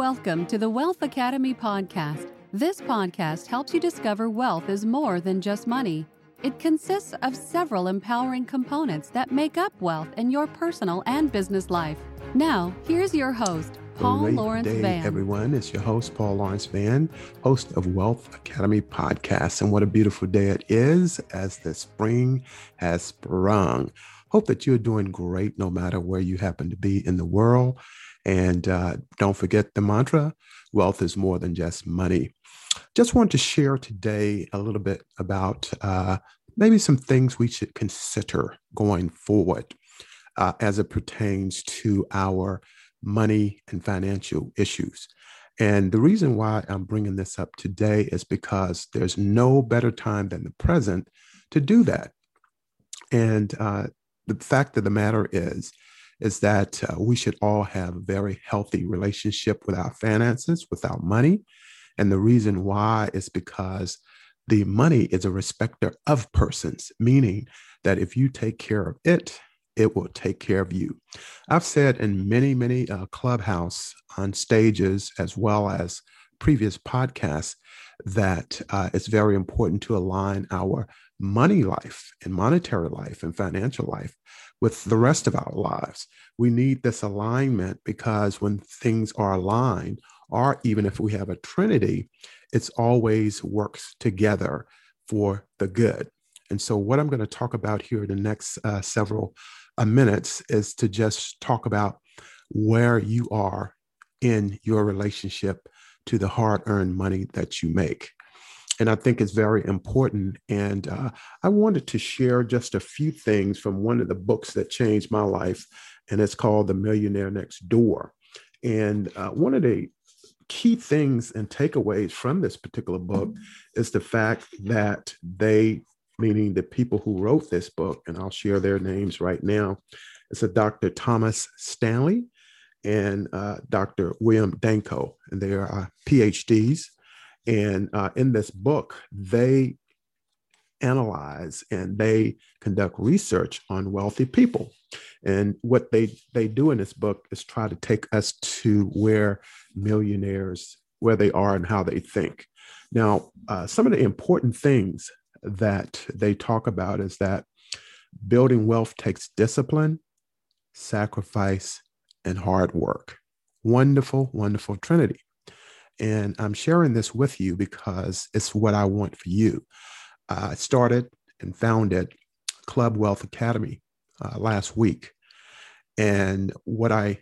Welcome to the Wealth Academy podcast. This podcast helps you discover wealth is more than just money. It consists of several empowering components that make up wealth in your personal and business life. Now, here's your host, Paul Great Lawrence day, Van. everyone. It's your host, Paul Lawrence Van, host of Wealth Academy Podcast. And what a beautiful day it is as the spring has sprung. Hope that you're doing great no matter where you happen to be in the world. And uh, don't forget the mantra wealth is more than just money. Just want to share today a little bit about uh, maybe some things we should consider going forward uh, as it pertains to our money and financial issues. And the reason why I'm bringing this up today is because there's no better time than the present to do that. And uh, the fact of the matter is, is that uh, we should all have a very healthy relationship with our finances, with our money. And the reason why is because the money is a respecter of persons, meaning that if you take care of it, it will take care of you. I've said in many, many uh, clubhouse on stages, as well as previous podcasts, that uh, it's very important to align our money life and monetary life and financial life with the rest of our lives. We need this alignment because when things are aligned, or even if we have a trinity, it's always works together for the good. And so, what I'm going to talk about here in the next uh, several uh, minutes is to just talk about where you are in your relationship to the hard earned money that you make. And I think it's very important. And uh, I wanted to share just a few things from one of the books that changed my life, and it's called The Millionaire Next Door. And uh, one of the key things and takeaways from this particular book is the fact that they, meaning the people who wrote this book, and I'll share their names right now, it's a Dr. Thomas Stanley and uh, Dr. William Danko, and they are uh, PhDs. And uh, in this book, they analyze and they conduct research on wealthy people. And what they they do in this book is try to take us to where millionaires where they are and how they think. Now, uh, some of the important things that they talk about is that building wealth takes discipline, sacrifice, and hard work. Wonderful, wonderful trinity. And I'm sharing this with you because it's what I want for you. I started and founded Club Wealth Academy uh, last week. And what I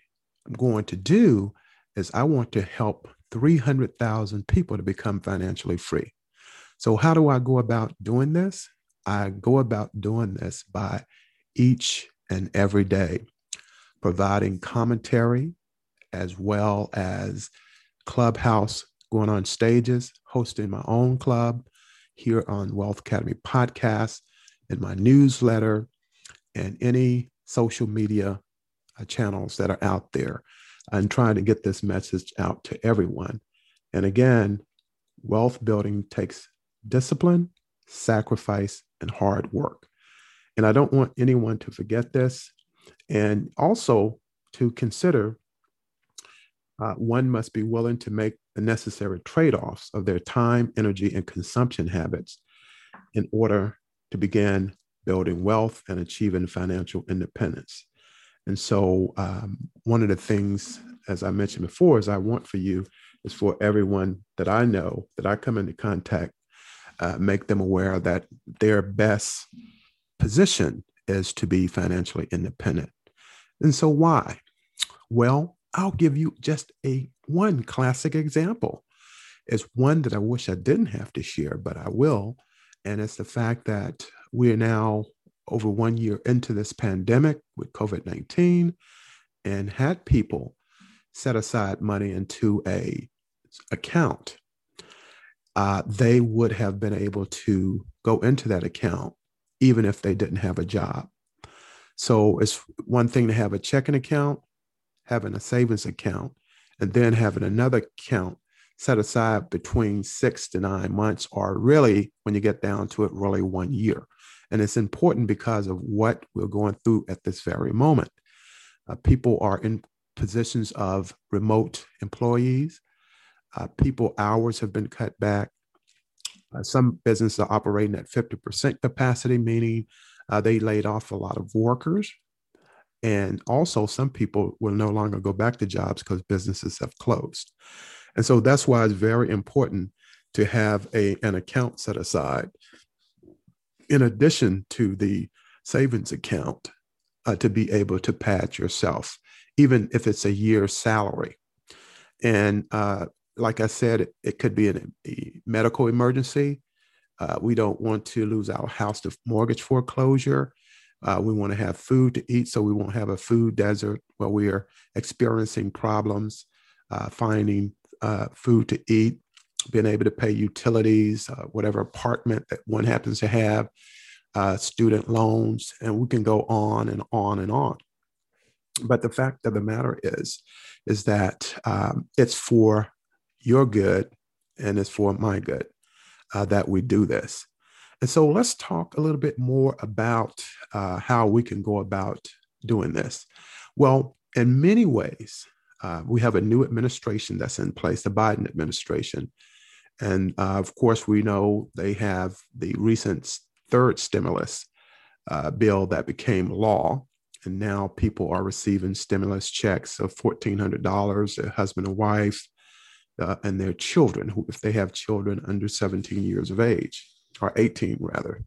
am going to do is I want to help 300,000 people to become financially free. So, how do I go about doing this? I go about doing this by each and every day providing commentary as well as clubhouse, going on stages, hosting my own club here on Wealth Academy podcast, and my newsletter, and any social media uh, channels that are out there. I'm trying to get this message out to everyone. And again, wealth building takes discipline, sacrifice, and hard work. And I don't want anyone to forget this. And also to consider uh, one must be willing to make the necessary trade offs of their time, energy, and consumption habits in order to begin building wealth and achieving financial independence. And so, um, one of the things, as I mentioned before, is I want for you is for everyone that I know that I come into contact, uh, make them aware that their best position is to be financially independent. And so, why? Well, I'll give you just a one classic example. It's one that I wish I didn't have to share, but I will. And it's the fact that we are now over one year into this pandemic with COVID 19 and had people set aside money into a account, uh, they would have been able to go into that account even if they didn't have a job. So it's one thing to have a checking account, having a savings account, and then having another account set aside between six to nine months, or really, when you get down to it, really one year. And it's important because of what we're going through at this very moment. Uh, people are in positions of remote employees. Uh, people hours have been cut back. Uh, some businesses are operating at 50% capacity, meaning uh, they laid off a lot of workers. And also, some people will no longer go back to jobs because businesses have closed. And so that's why it's very important to have a, an account set aside in addition to the savings account uh, to be able to pad yourself, even if it's a year's salary. And uh, like I said, it, it could be an, a medical emergency. Uh, we don't want to lose our house to mortgage foreclosure. Uh, we want to have food to eat, so we won't have a food desert where we are experiencing problems uh, finding uh, food to eat, being able to pay utilities, uh, whatever apartment that one happens to have, uh, student loans, and we can go on and on and on. But the fact of the matter is, is that um, it's for your good and it's for my good uh, that we do this. And so let's talk a little bit more about uh, how we can go about doing this. Well, in many ways, uh, we have a new administration that's in place, the Biden administration. And uh, of course, we know they have the recent third stimulus uh, bill that became law. And now people are receiving stimulus checks of $1,400, a husband and wife, uh, and their children, who, if they have children under 17 years of age, or 18 rather.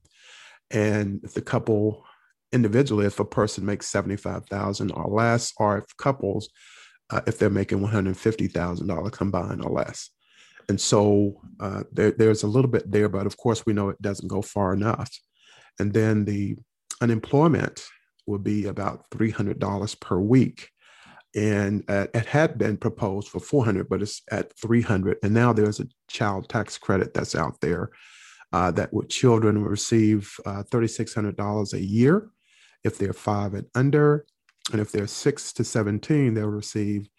And if the couple individually, if a person makes 75,000 or less, or if couples, uh, if they're making $150,000 combined or less. And so uh, there, there's a little bit there, but of course we know it doesn't go far enough. And then the unemployment would be about $300 per week and uh, it had been proposed for 400 but it's at 300 and now there's a child tax credit that's out there uh, that would children receive uh, $3600 a year if they're five and under. And if they're 6 to 17 they'll receive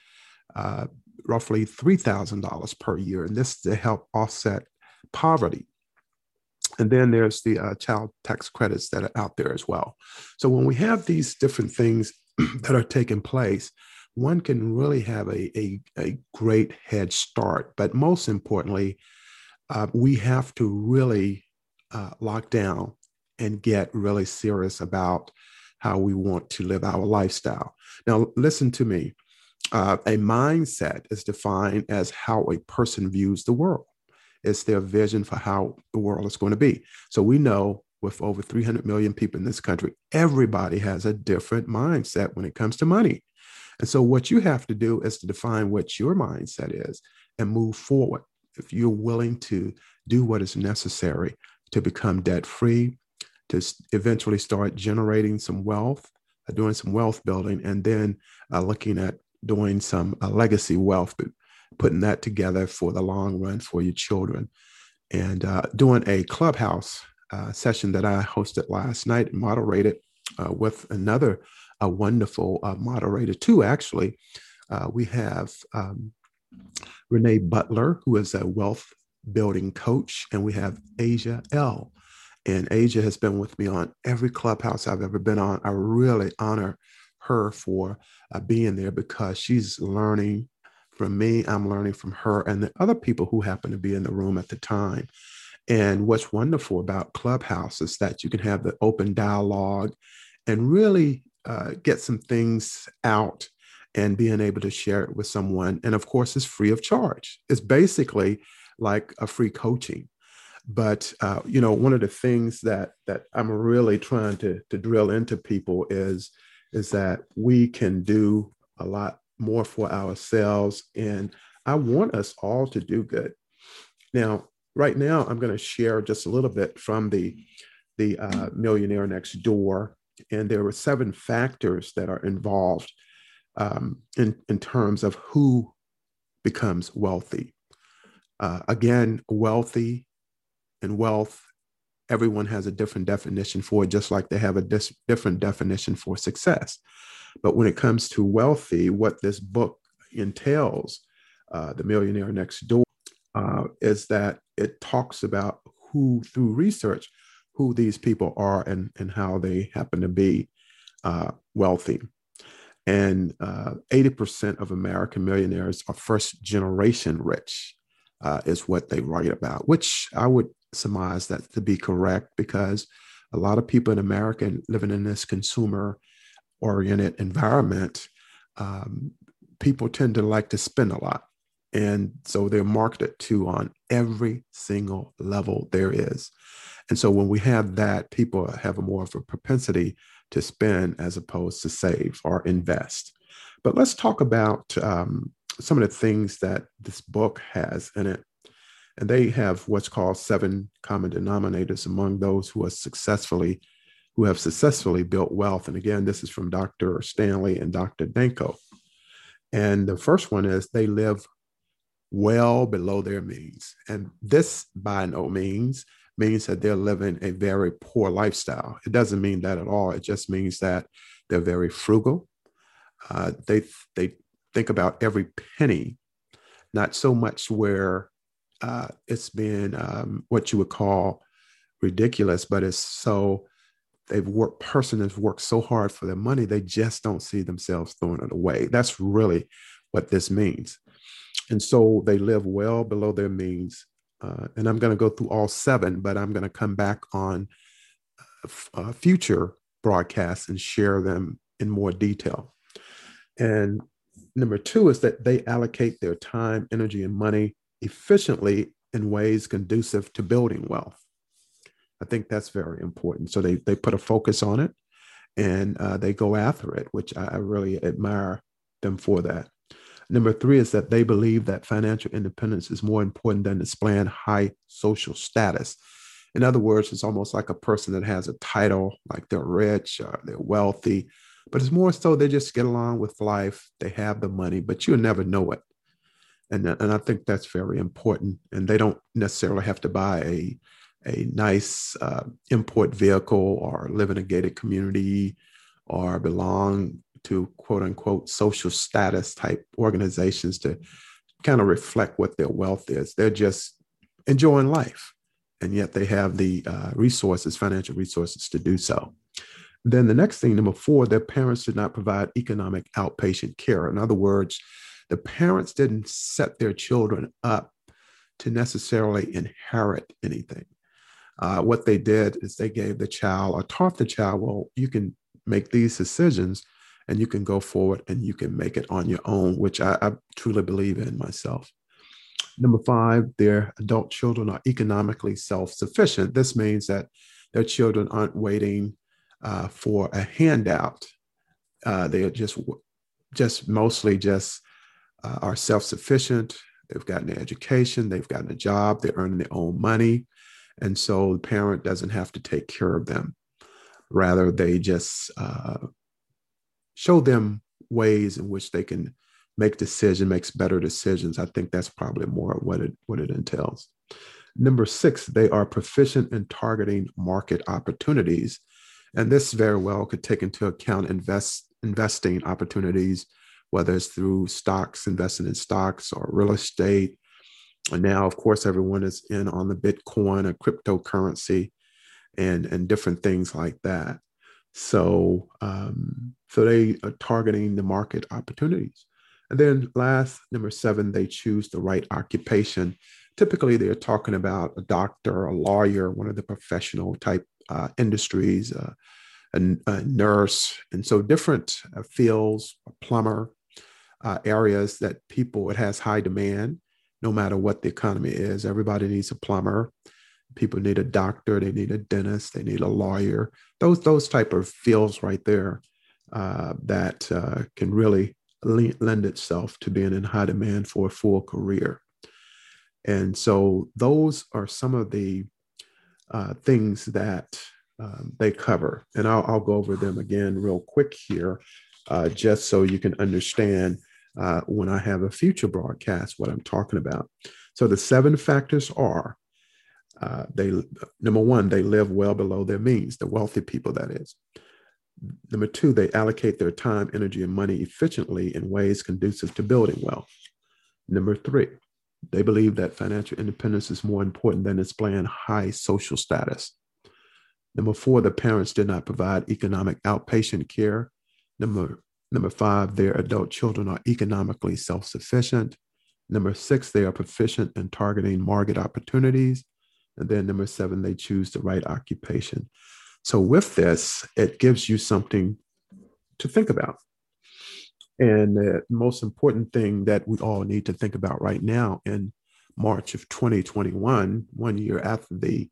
uh, roughly $3000 per year. And this to help offset poverty. And then there's the uh, child tax credits that are out there as well. So when we have these different things that are taking place one can really have a, a, a great head start. But most importantly, uh, we have to really uh, lock down and get really serious about how we want to live our lifestyle. Now, listen to me. Uh, a mindset is defined as how a person views the world. It's their vision for how the world is going to be. So we know with over 300 million people in this country, everybody has a different mindset when it comes to money. And so, what you have to do is to define what your mindset is and move forward. If you're willing to do what is necessary to become debt free, to eventually start generating some wealth, uh, doing some wealth building, and then uh, looking at doing some uh, legacy wealth, but putting that together for the long run for your children. And uh, doing a clubhouse uh, session that I hosted last night moderated uh, with another wonderful moderator too. Actually, we have um, Renee Butler, who is a wealth building coach, and we have Asia L. And Asia has been with me on every clubhouse I've ever been on. I really honor her for uh, being there because she's learning from me. I'm learning from her and the other people who happen to be in the room at the time. And what's wonderful about Clubhouse is that you can have the open dialogue and really uh, get some things out and being able to share it with someone. And of course, it's free of charge. It's basically like a free coaching. But uh, you know, one of the things that that I'm really trying to to drill into people is is that we can do a lot more for ourselves, and I want us all to do good. Now, right now, I'm going to share just a little bit from the the uh, Millionaire Next Door and there were seven factors that are involved um, in, in terms of who becomes wealthy. Uh, again, wealthy and wealth, everyone has a different definition for it, just like they have a dis- different definition for success. But when it comes to wealthy, what this book entails, uh, The Millionaire Next Door, uh, is that it talks about who, through research, who these people are and, and how they happen to be uh, wealthy. And uh, 80% of American millionaires are first generation rich, uh, is what they write about, which I would surmise that to be correct because a lot of people in America living in this consumer oriented environment, um, people tend to like to spend a lot. And so they're marketed to on every single level there is. And so when we have that, people have a more of a propensity to spend as opposed to save or invest. But let's talk about um, some of the things that this book has in it. And they have what's called seven common denominators among those who are successfully, who have successfully built wealth. And again, this is from Dr. Stanley and Dr. Danko. And the first one is they live well below their means. And this by no means means that they're living a very poor lifestyle. It doesn't mean that at all. It just means that they're very frugal. Uh, they they think about every penny, not so much where uh, it's been um, what you would call ridiculous, but it's so they've worked person has worked so hard for their money they just don't see themselves throwing it away. That's really what this means. And so they live well below their means uh, and I'm going to go through all seven, but I'm going to come back on uh, future broadcasts and share them in more detail. And number two is that they allocate their time, energy, and money efficiently in ways conducive to building wealth. I think that's very important. So they, they put a focus on it and uh, they go after it, which I, I really admire them for that. Number three is that they believe that financial independence is more important than displaying high social status. In other words, it's almost like a person that has a title, like they're rich or they're wealthy, but it's more so they just get along with life. They have the money, but you'll never know it. And, and I think that's very important. And they don't necessarily have to buy a, a nice uh, import vehicle or live in a gated community or belong to quote unquote social status type organizations to kind of reflect what their wealth is. They're just enjoying life, and yet they have the uh, resources, financial resources to do so. Then the next thing, number four, their parents did not provide economic outpatient care. In other words, the parents didn't set their children up to necessarily inherit anything. Uh, what they did is they gave the child or taught the child, well, you can make these decisions and you can go forward and you can make it on your own, which I, I truly believe in myself. Number five, their adult children are economically self sufficient. This means that their children aren't waiting uh, for a handout. Uh, they are just, just mostly just uh, are self sufficient. They've gotten an education, they've gotten a job, they're earning their own money. And so the parent doesn't have to take care of them. Rather, they just uh, show them ways in which they can make decision makes better decisions. I think that's probably more what it what it entails. Number six they are proficient in targeting market opportunities. And this very well could take into account invest investing opportunities whether it's through stocks investing in stocks or real estate. And now of course everyone is in on the bitcoin or cryptocurrency and and different things like that so, um, so they are targeting the market opportunities. And then last, number seven, they choose the right occupation. Typically, they're talking about a doctor, a lawyer, one of the professional type uh, industries, uh, a, a, nurse. And so different uh, fields, a plumber, uh, areas that people, it has high demand, no matter what the economy is. Everybody needs a plumber people need a doctor they need a dentist they need a lawyer. Those those type of fields right there uh, that uh, can really le- lend itself to being in high demand for a full career. And so those are some of the uh, things that um, they cover. And I'll, I'll, go over them again real quick here uh, just so you can understand uh, when i have a future broadcast what i'm talking about. So the seven factors are uh, they number one they live well below their means the wealthy people that is number two they allocate their time energy and money efficiently in ways conducive to building wealth number three they believe that financial independence is more important than displaying high social status number four the parents did not provide economic outpatient care number Number five, their adult children are economically self sufficient. Number six, they are proficient in targeting market opportunities. And then number seven, they choose the right occupation. So, with this, it gives you something to think about. And the most important thing that we all need to think about right now in March of 2021, one year after the,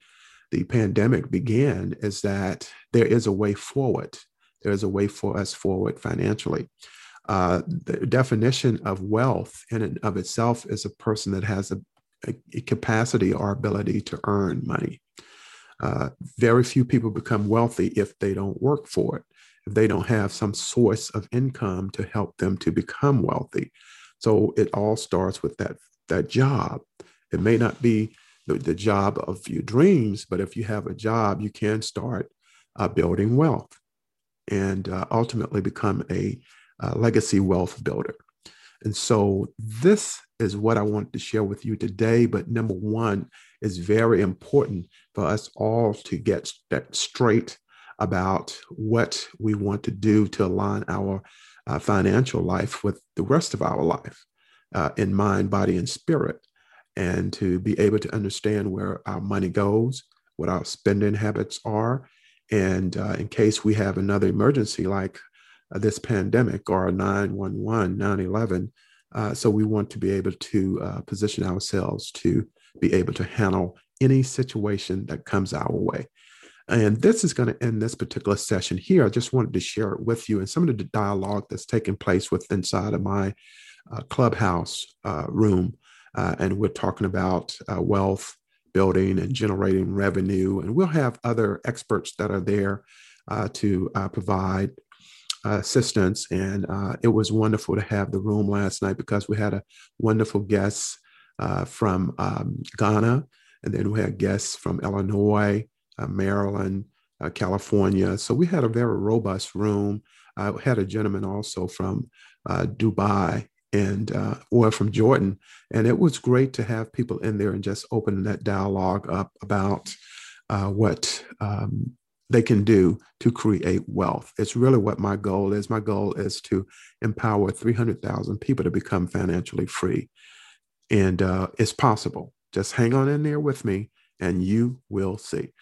the pandemic began, is that there is a way forward. There is a way for us forward financially. Uh, the definition of wealth in and of itself is a person that has a, a capacity or ability to earn money. Uh, very few people become wealthy if they don't work for it, if they don't have some source of income to help them to become wealthy. So it all starts with that, that job. It may not be the, the job of your dreams, but if you have a job, you can start uh, building wealth and uh, ultimately become a legacy wealth builder. And so this is what I want to share with you today. But number one is very important for us all to get straight about what we want to do to align our uh, financial life with the rest of our life uh, in mind, body, and spirit, and to be able to understand where our money goes, what our spending habits are, and uh, in case we have another emergency like uh, this pandemic or 911, 911. Uh, so we want to be able to uh, position ourselves to be able to handle any situation that comes our way. And this is going to end this particular session here. I just wanted to share it with you and some of the dialogue that's taking place with inside of my uh, clubhouse uh, room. Uh, and we're talking about wealth building and generating revenue. And we'll have other experts that are there to provide assistance. And it was wonderful to have the room last night because we had a wonderful guest from um, Ghana and then we had guests from Illinois, uh, Maryland, uh, California. So we had a very robust room. I had a gentleman also from uh, Dubai and uh, or from Jordan, and it was great to have people in there and just open that dialogue up about uh, what um, they can do to create wealth. It's really what my goal is. My goal is to empower 300,000 people to become financially free, and uh, it's possible. Just hang on in there with me and you will see.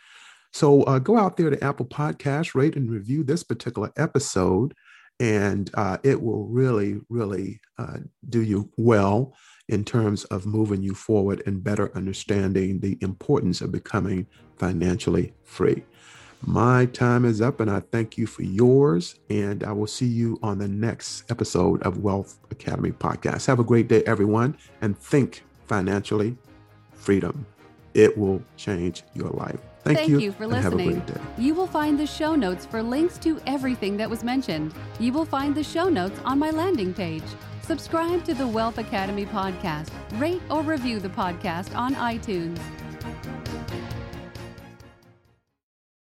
So uh, go out there to Apple Podcast, rate and review this particular episode, and uh, it will really, really uh, do you well in terms of moving you forward and better understanding the importance of becoming financially free. My time is up, and I thank you for yours. And I will see you on the next episode of Wealth Academy Podcast. Have a great day, everyone, and think financially freedom. It will change your life. Thank, Thank you, you, for listening. You will find the show notes for links to everything that was mentioned. You will find the show notes on my landing page. Subscribe to the Wealth Academy podcast. Rate or review the podcast on iTunes.